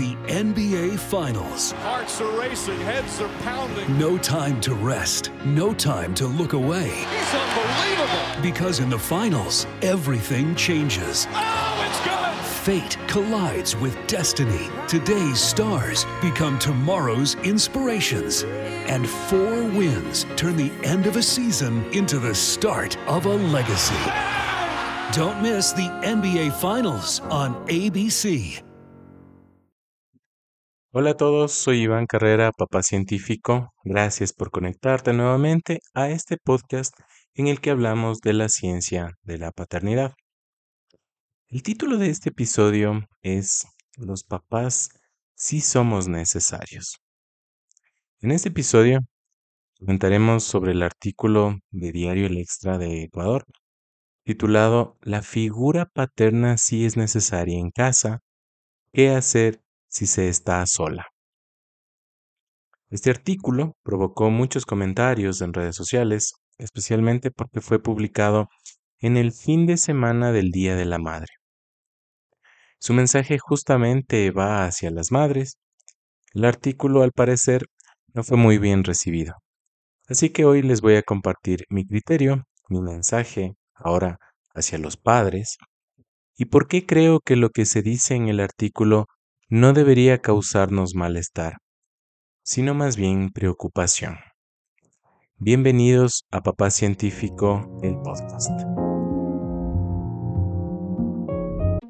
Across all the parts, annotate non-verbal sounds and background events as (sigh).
the NBA Finals. Hearts are racing, heads are pounding. No time to rest, no time to look away. He's unbelievable. Because in the finals, everything changes. Oh, it's good. Fate collides with destiny. Today's stars become tomorrow's inspirations. And four wins turn the end of a season into the start of a legacy. Don't miss the NBA Finals on ABC. Hola a todos, soy Iván Carrera, papá científico. Gracias por conectarte nuevamente a este podcast en el que hablamos de la ciencia de la paternidad. El título de este episodio es Los papás sí somos necesarios. En este episodio comentaremos sobre el artículo de Diario El Extra de Ecuador, titulado La figura paterna sí es necesaria en casa, ¿qué hacer si se está sola? Este artículo provocó muchos comentarios en redes sociales, especialmente porque fue publicado en el fin de semana del Día de la Madre. Su mensaje justamente va hacia las madres. El artículo, al parecer, no fue muy bien recibido. Así que hoy les voy a compartir mi criterio, mi mensaje, ahora hacia los padres, y por qué creo que lo que se dice en el artículo no debería causarnos malestar, sino más bien preocupación. Bienvenidos a Papá Científico, el podcast.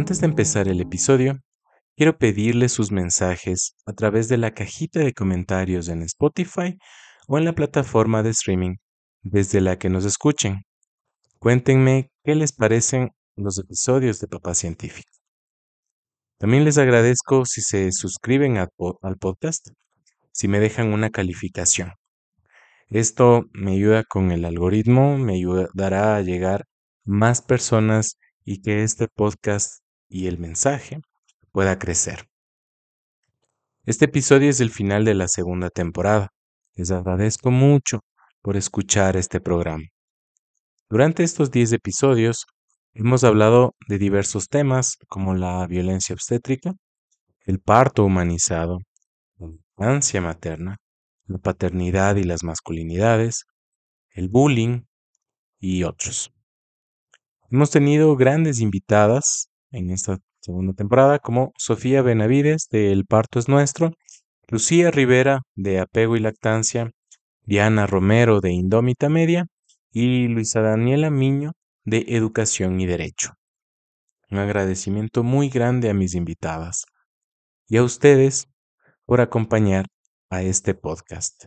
Antes de empezar el episodio, quiero pedirles sus mensajes a través de la cajita de comentarios en Spotify o en la plataforma de streaming desde la que nos escuchen. Cuéntenme qué les parecen los episodios de Papá Científico. También les agradezco si se suscriben al podcast, si me dejan una calificación. Esto me ayuda con el algoritmo, me ayudará a llegar más personas y que este podcast y el mensaje pueda crecer. Este episodio es el final de la segunda temporada. Les agradezco mucho por escuchar este programa. Durante estos 10 episodios hemos hablado de diversos temas como la violencia obstétrica, el parto humanizado, la infancia materna, la paternidad y las masculinidades, el bullying y otros. Hemos tenido grandes invitadas en esta segunda temporada como Sofía Benavides de El Parto es Nuestro, Lucía Rivera de Apego y Lactancia, Diana Romero de Indómita Media y Luisa Daniela Miño de Educación y Derecho. Un agradecimiento muy grande a mis invitadas y a ustedes por acompañar a este podcast.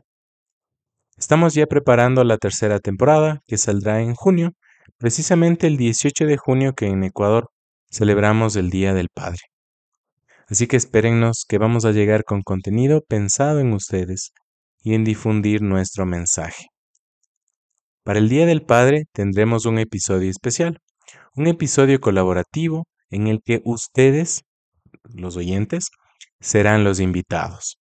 Estamos ya preparando la tercera temporada que saldrá en junio precisamente el 18 de junio que en Ecuador celebramos el Día del Padre. Así que espérennos que vamos a llegar con contenido pensado en ustedes y en difundir nuestro mensaje. Para el Día del Padre tendremos un episodio especial, un episodio colaborativo en el que ustedes, los oyentes, serán los invitados.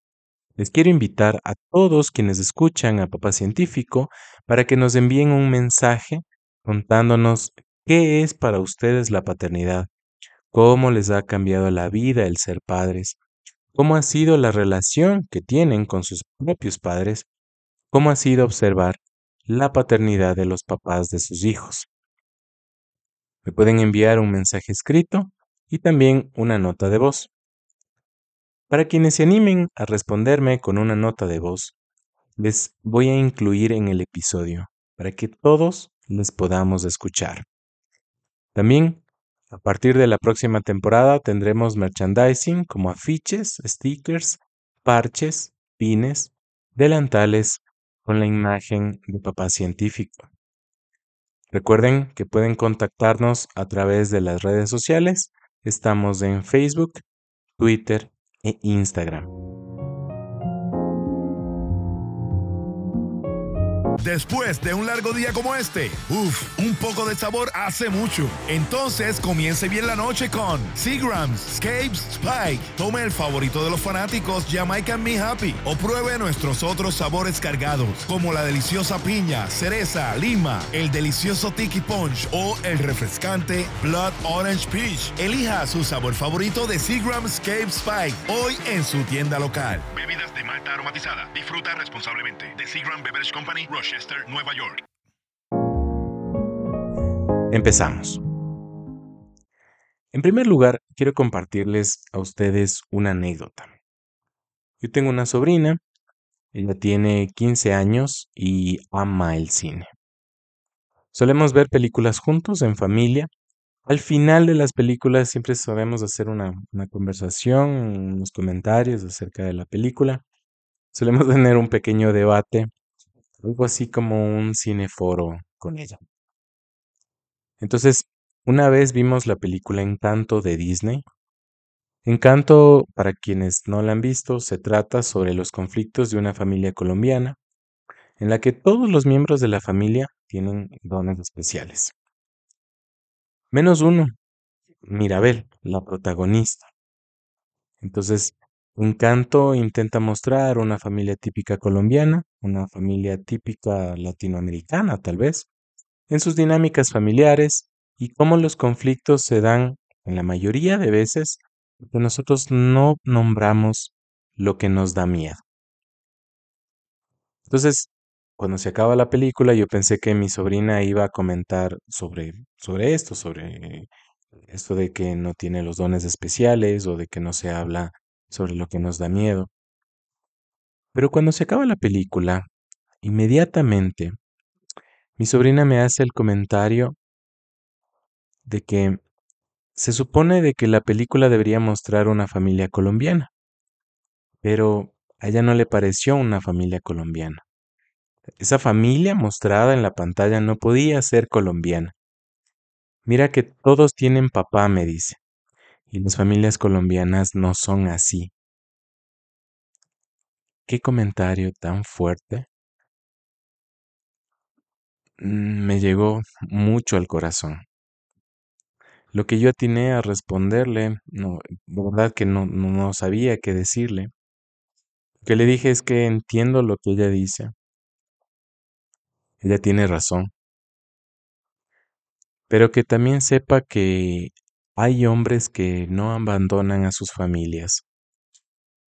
Les quiero invitar a todos quienes escuchan a Papá Científico para que nos envíen un mensaje contándonos qué es para ustedes la paternidad, cómo les ha cambiado la vida el ser padres, cómo ha sido la relación que tienen con sus propios padres, cómo ha sido observar la paternidad de los papás de sus hijos. Me pueden enviar un mensaje escrito y también una nota de voz. Para quienes se animen a responderme con una nota de voz, les voy a incluir en el episodio para que todos les podamos escuchar. También, a partir de la próxima temporada tendremos merchandising como afiches, stickers, parches, pines, delantales con la imagen de papá científico. Recuerden que pueden contactarnos a través de las redes sociales Estamos en Facebook, Twitter e Instagram. Después de un largo día como este, uff, un poco de sabor hace mucho. Entonces comience bien la noche con Seagrams, Scapes, Spike. Tome el favorito de los fanáticos, Jamaican Me Happy. O pruebe nuestros otros sabores cargados, como la deliciosa piña, cereza, lima, el delicioso Tiki Punch o el refrescante Blood Orange Peach. Elija su sabor favorito de Seagrams, Scapes, Spike hoy en su tienda local. Bebidas de malta aromatizada. Disfruta responsablemente. De Seagram Beverage Company, Nueva York. Empezamos. En primer lugar, quiero compartirles a ustedes una anécdota. Yo tengo una sobrina, ella tiene 15 años y ama el cine. Solemos ver películas juntos en familia. Al final de las películas siempre sabemos hacer una conversación, unos comentarios acerca de la película. Solemos (laughs) tener un pequeño debate, algo así como un cineforo con ella. Entonces, una vez vimos la película Encanto de Disney. Encanto, para quienes no la han visto, se trata sobre los conflictos de una familia colombiana en la que todos los miembros de la familia tienen dones especiales. Menos uno, Mirabel, la protagonista. Entonces, Encanto intenta mostrar una familia típica colombiana, una familia típica latinoamericana tal vez, en sus dinámicas familiares y cómo los conflictos se dan en la mayoría de veces que nosotros no nombramos lo que nos da miedo. Entonces, cuando se acaba la película, yo pensé que mi sobrina iba a comentar sobre, sobre esto, sobre esto de que no tiene los dones especiales o de que no se habla sobre lo que nos da miedo. Pero cuando se acaba la película, inmediatamente mi sobrina me hace el comentario de que se supone de que la película debería mostrar una familia colombiana, pero a ella no le pareció una familia colombiana. Esa familia mostrada en la pantalla no podía ser colombiana. Mira que todos tienen papá, me dice, y las familias colombianas no son así. Qué comentario tan fuerte. Mm, me llegó mucho al corazón. Lo que yo atiné a responderle, no, verdad que no, no sabía qué decirle. Lo que le dije es que entiendo lo que ella dice. Ella tiene razón. Pero que también sepa que hay hombres que no abandonan a sus familias.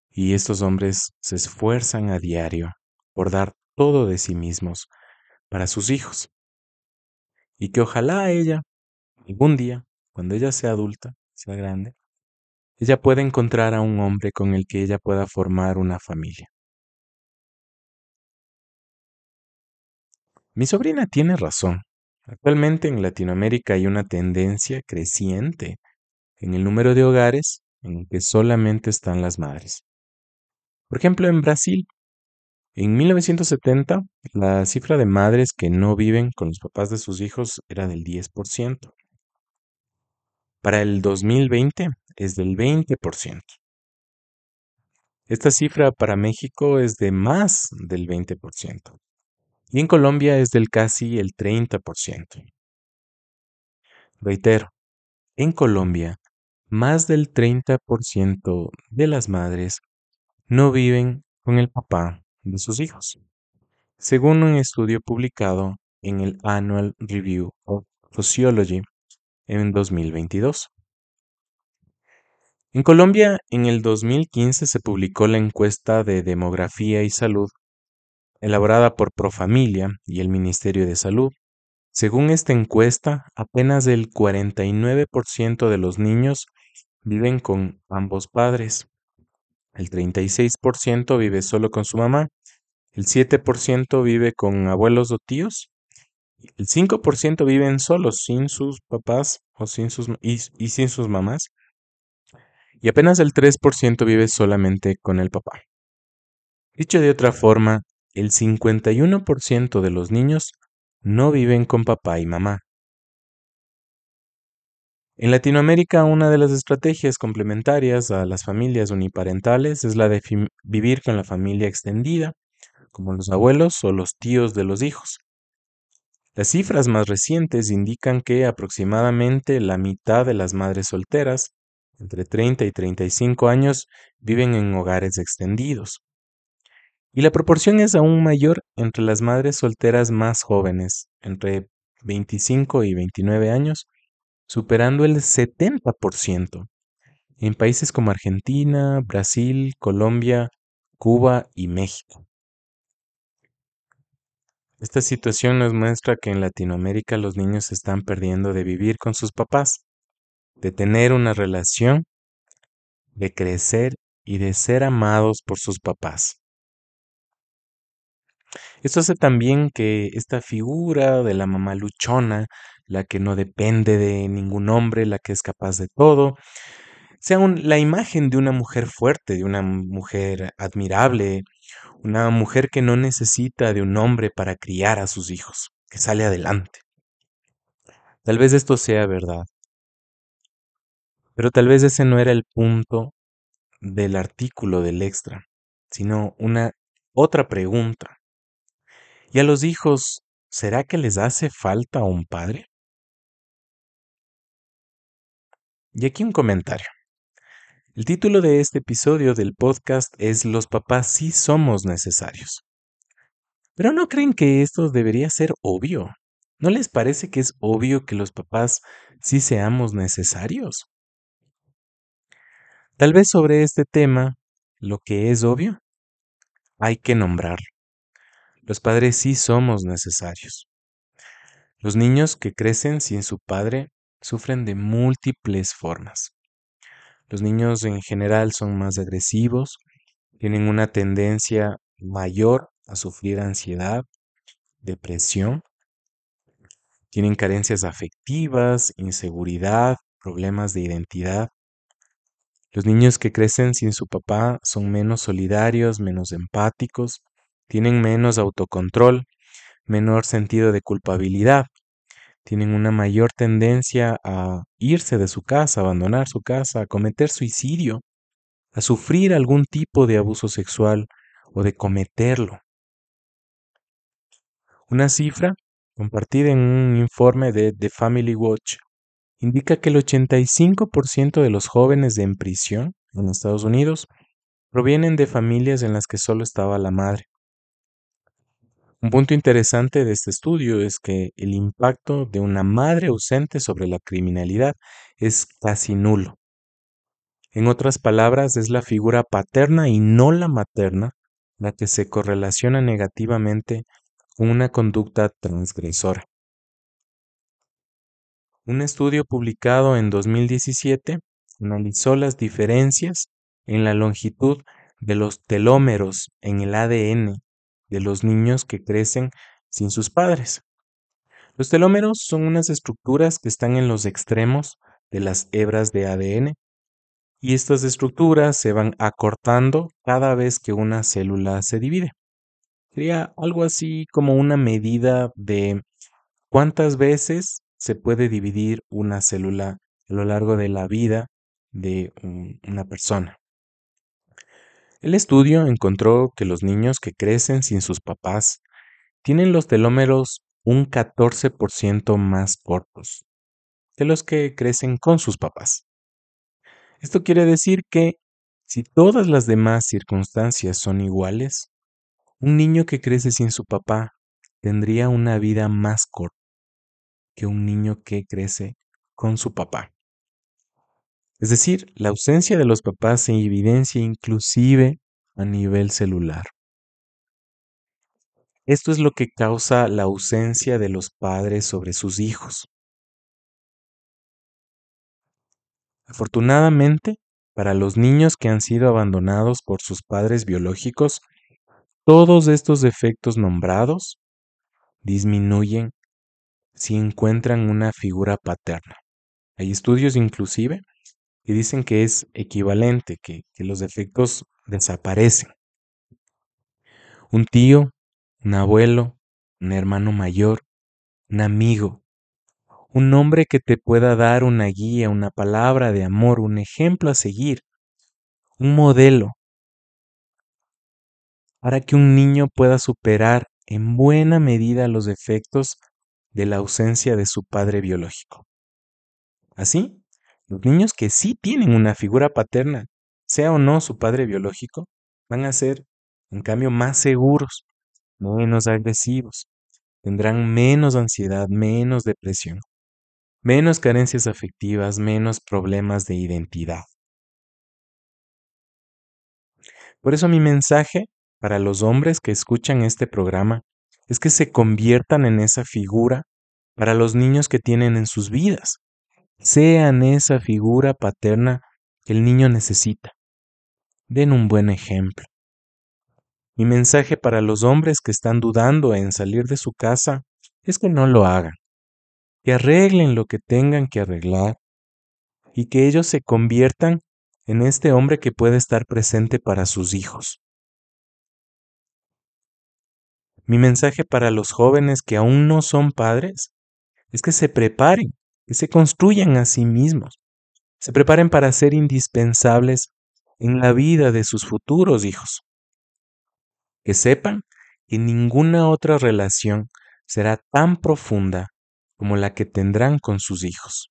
Y estos hombres se esfuerzan a diario por dar todo de sí mismos para sus hijos. Y que ojalá ella, algún día, cuando ella sea adulta, sea grande, ella pueda encontrar a un hombre con el que ella pueda formar una familia. Mi sobrina tiene razón. Actualmente en Latinoamérica hay una tendencia creciente en el número de hogares en que solamente están las madres. Por ejemplo, en Brasil, en 1970, la cifra de madres que no viven con los papás de sus hijos era del 10%. Para el 2020 es del 20%. Esta cifra para México es de más del 20%. Y en Colombia es del casi el 30%. Reitero, en Colombia, más del 30% de las madres no viven con el papá de sus hijos, según un estudio publicado en el Annual Review of Sociology en 2022. En Colombia, en el 2015 se publicó la encuesta de demografía y salud elaborada por Profamilia y el Ministerio de Salud. Según esta encuesta, apenas el 49% de los niños viven con ambos padres. El 36% vive solo con su mamá, el 7% vive con abuelos o tíos, el 5% viven solos, sin sus papás o sin sus, y, y sin sus mamás, y apenas el 3% vive solamente con el papá. Dicho de otra forma, el 51% de los niños no viven con papá y mamá. En Latinoamérica, una de las estrategias complementarias a las familias uniparentales es la de vivir con la familia extendida, como los abuelos o los tíos de los hijos. Las cifras más recientes indican que aproximadamente la mitad de las madres solteras, entre 30 y 35 años, viven en hogares extendidos. Y la proporción es aún mayor entre las madres solteras más jóvenes, entre 25 y 29 años, superando el 70% en países como Argentina, Brasil, Colombia, Cuba y México. Esta situación nos muestra que en Latinoamérica los niños están perdiendo de vivir con sus papás, de tener una relación, de crecer y de ser amados por sus papás. Esto hace también que esta figura de la mamá luchona, la que no depende de ningún hombre, la que es capaz de todo, sea la imagen de una mujer fuerte, de una mujer admirable, una mujer que no necesita de un hombre para criar a sus hijos, que sale adelante. Tal vez esto sea verdad, pero tal vez ese no era el punto del artículo del extra, sino una otra pregunta. ¿Y a los hijos, será que les hace falta un padre? Y aquí un comentario. El título de este episodio del podcast es Los papás sí somos necesarios. Pero ¿no creen que esto debería ser obvio? ¿No les parece que es obvio que los papás sí seamos necesarios? Tal vez sobre este tema, lo que es obvio, hay que nombrarlo. Los padres sí somos necesarios. Los niños que crecen sin su padre sufren de múltiples formas. Los niños en general son más agresivos, tienen una tendencia mayor a sufrir ansiedad, depresión, tienen carencias afectivas, inseguridad, problemas de identidad. Los niños que crecen sin su papá son menos solidarios, menos empáticos, tienen menos autocontrol, menor sentido de culpabilidad, tienen una mayor tendencia a irse de su casa, abandonar su casa, a cometer suicidio, a sufrir algún tipo de abuso sexual o de cometerlo. Una cifra compartida en un informe de The Family Watch indica que el 85% de los jóvenes en prisión en Estados Unidos provienen de familias en las que solo estaba la madre. Un punto interesante de este estudio es que el impacto de una madre ausente sobre la criminalidad es casi nulo. En otras palabras, es la figura paterna y no la materna la que se correlaciona negativamente con una conducta transgresora. Un estudio publicado en 2017 analizó las diferencias en la longitud de los telómeros en el ADN de los niños que crecen sin sus padres. Los telómeros son unas estructuras que están en los extremos de las hebras de ADN y estas estructuras se van acortando cada vez que una célula se divide. Sería algo así como una medida de cuántas veces se puede dividir una célula a lo largo de la vida de una persona. El estudio encontró que los niños que crecen sin sus papás tienen los telómeros un 14% más cortos que los que crecen con sus papás. Esto quiere decir que si todas las demás circunstancias son iguales, un niño que crece sin su papá tendría una vida más corta que un niño que crece con su papá. Es decir, la ausencia de los papás se evidencia inclusive a nivel celular. Esto es lo que causa la ausencia de los padres sobre sus hijos. Afortunadamente, para los niños que han sido abandonados por sus padres biológicos, todos estos efectos nombrados disminuyen si encuentran una figura paterna. Hay estudios inclusive y dicen que es equivalente, que, que los defectos desaparecen. Un tío, un abuelo, un hermano mayor, un amigo, un hombre que te pueda dar una guía, una palabra de amor, un ejemplo a seguir, un modelo, para que un niño pueda superar en buena medida los efectos de la ausencia de su padre biológico. Así, los niños que sí tienen una figura paterna, sea o no su padre biológico, van a ser, en cambio, más seguros, menos agresivos, tendrán menos ansiedad, menos depresión, menos carencias afectivas, menos problemas de identidad. Por eso mi mensaje para los hombres que escuchan este programa es que se conviertan en esa figura para los niños que tienen en sus vidas. Sean esa figura paterna que el niño necesita. Den un buen ejemplo. Mi mensaje para los hombres que están dudando en salir de su casa es que no lo hagan, que arreglen lo que tengan que arreglar y que ellos se conviertan en este hombre que puede estar presente para sus hijos. Mi mensaje para los jóvenes que aún no son padres es que se preparen, que se construyan a sí mismos, se preparen para ser indispensables en la vida de sus futuros hijos. Que sepan que ninguna otra relación será tan profunda como la que tendrán con sus hijos.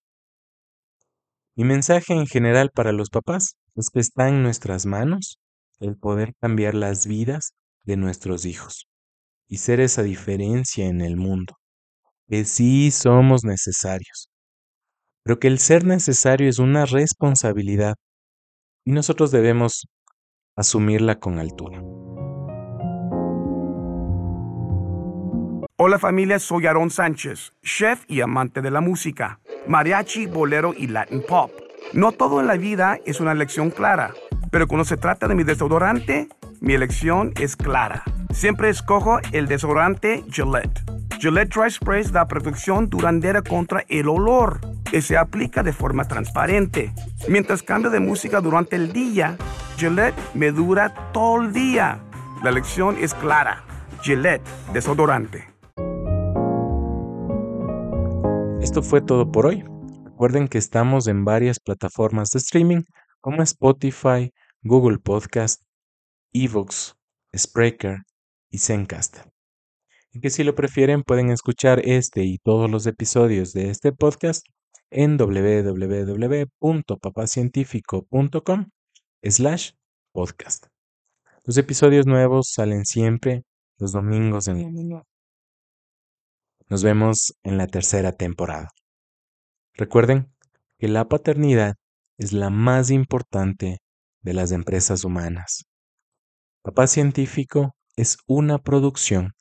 Mi mensaje en general para los papás es que está en nuestras manos el poder cambiar las vidas de nuestros hijos y ser esa diferencia en el mundo, que sí somos necesarios, pero que el ser necesario es una responsabilidad y nosotros debemos asumirla con altura. Hola familia, soy Aaron Sánchez, chef y amante de la música, mariachi, bolero y Latin pop. No todo en la vida es una elección clara, pero cuando se trata de mi desodorante, mi elección es clara. Siempre escojo el desodorante Gillette. Gillette Dry Spray da protección duradera contra el olor que se aplica de forma transparente. Mientras cambio de música durante el día, Gillette me dura todo el día. La elección es clara. Gillette Desodorante. Esto fue todo por hoy. Recuerden que estamos en varias plataformas de streaming como Spotify, Google Podcast, Evox, Spreaker y Zencast. Que si lo prefieren pueden escuchar este y todos los episodios de este podcast en www.papacientifico.com slash podcast. Los episodios nuevos salen siempre los domingos en la. Nos vemos en la tercera temporada. Recuerden que la paternidad es la más importante de las empresas humanas. Papá Científico es una producción.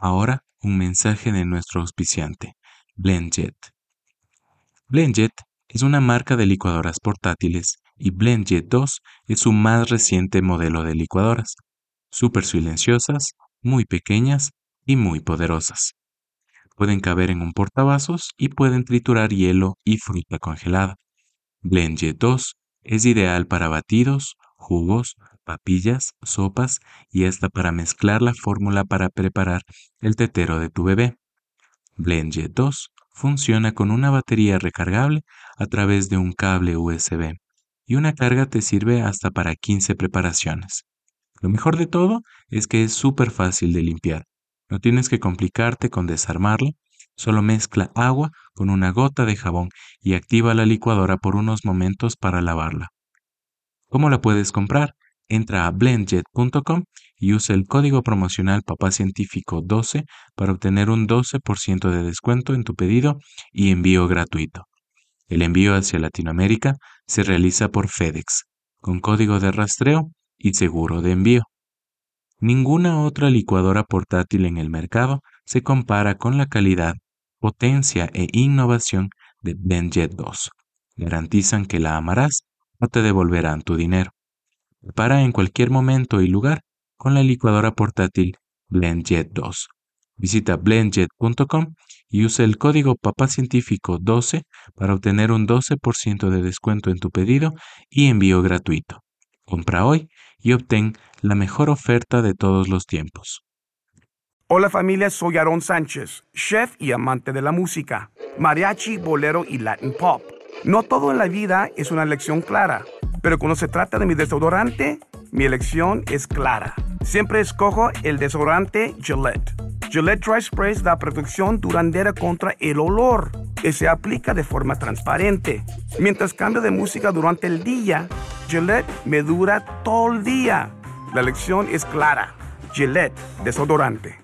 Ahora un mensaje de nuestro auspiciante, BlendJet. BlendJet es una marca de licuadoras portátiles y BlendJet 2 es su más reciente modelo de licuadoras, súper silenciosas, muy pequeñas y muy poderosas. Pueden caber en un portavasos y pueden triturar hielo y fruta congelada. BlendJet 2 es ideal para batidos, jugos, papillas, sopas y hasta para mezclar la fórmula para preparar el tetero de tu bebé. BlendJet 2 funciona con una batería recargable a través de un cable USB y una carga te sirve hasta para 15 preparaciones. Lo mejor de todo es que es súper fácil de limpiar. No tienes que complicarte con desarmarlo, solo mezcla agua con una gota de jabón y activa la licuadora por unos momentos para lavarla. ¿Cómo la puedes comprar? Entra a blendjet.com y usa el código promocional papacientífico 12 para obtener un 12% de descuento en tu pedido y envío gratuito. El envío hacia Latinoamérica se realiza por FedEx, con código de rastreo y seguro de envío. Ninguna otra licuadora portátil en el mercado se compara con la calidad, potencia e innovación de BlendJet 2. Garantizan que la amarás o te devolverán tu dinero. Prepara en cualquier momento y lugar con la licuadora portátil BlendJet 2. Visita blendjet.com y use el código papacientífico 12 para obtener un 12% de descuento en tu pedido y envío gratuito. Compra hoy y obtén la mejor oferta de todos los tiempos. Hola familia, soy Aaron Sánchez, chef y amante de la música, mariachi, bolero y Latin pop. No todo en la vida es una elección clara, pero cuando se trata de mi desodorante, mi elección es clara. Siempre escojo el desodorante Gillette. Gillette Dry Spray da protección duradera contra el olor y se aplica de forma transparente. Mientras cambio de música durante el día, Gillette me dura todo el día. La elección es clara. Gillette, desodorante.